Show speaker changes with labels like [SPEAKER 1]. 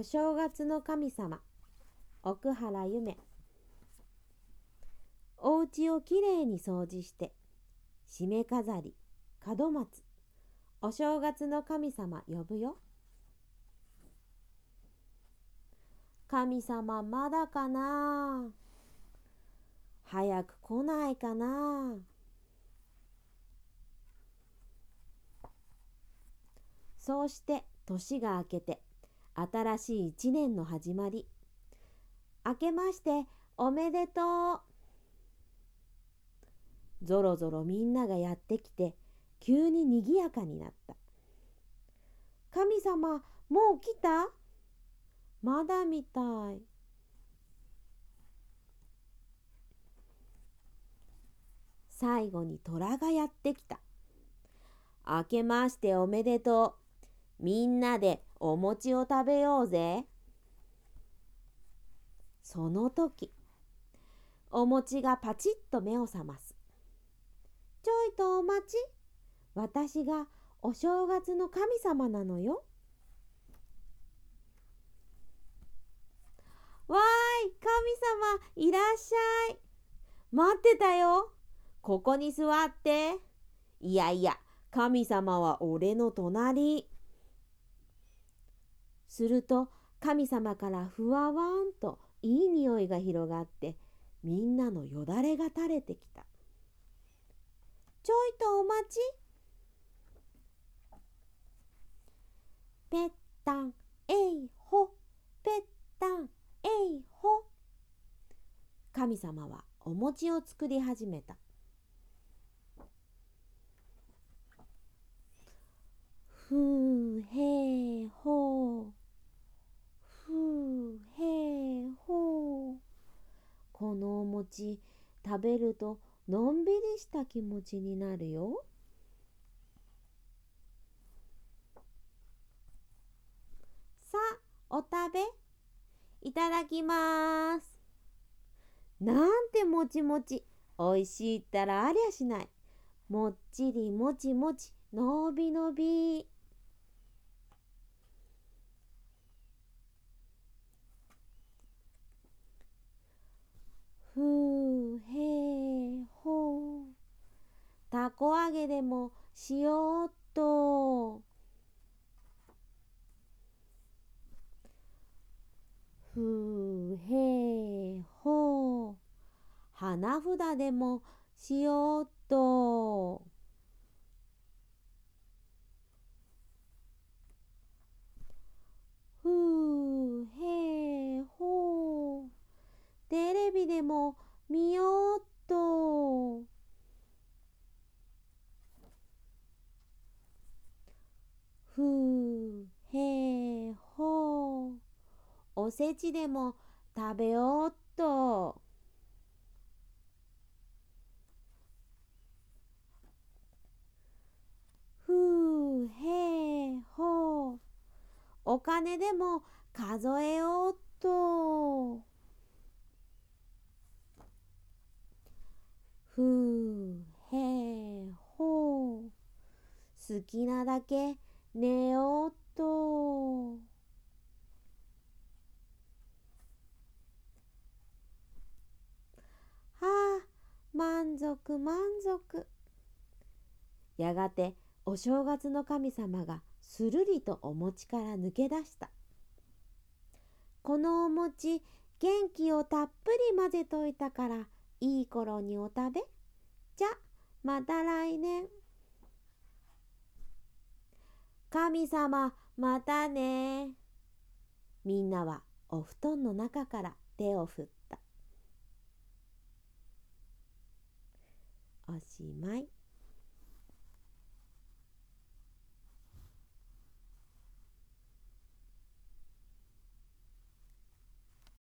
[SPEAKER 1] お正月の神様奥原夢。お家をきれいに掃除して締め飾り門松お正月の神様呼ぶよ。神様まだかな？早く来ないかな？そうして年が明けて新しい一年の始まり。明けましておめでとう。ぞろぞろみんながやってきて急ににぎやかになった。神様もう来た？まだみたい。最後に虎がやってきた。明けましておめでとう。みんなでお餅を食べようぜ。その時、お餅がパチッと目を覚ます。ちょいとお待ち。私がお正月の神様なのよ。わーい、神様、いらっしゃい。待ってたよ。ここに座って。いやいや、神様は俺の隣。すると神様からふわわんといい匂いが広がってみんなのよだれが垂れてきた。ちょいとお待ち。ぺったんえいほぺったんえいほ神様はお餅を作り始めた。ふうへほうふうへーほうこのお餅食べるとのんびりした気持ちになるよ。さあお食べいただきます。なんてもちもちおいしいったらありゃしない。もっちりもちもちのびのび。ふへほたこ揚げでもしようっと。ふへほ花札でもしようっとふへほテレビでも見ようっと。ふへほおせちでも食べようっと。ふうへいほうお金でも数えようっと。ふうへいほう好きなだけ寝ようっとはあ満足満足。やがてお正月の神様がするりとお餅から抜け出した。このお餅元気をたっぷり混ぜといたからいい頃にお食べ。じゃまた来年。神様またね。みんなはお布団の中から手を振ったおしまい。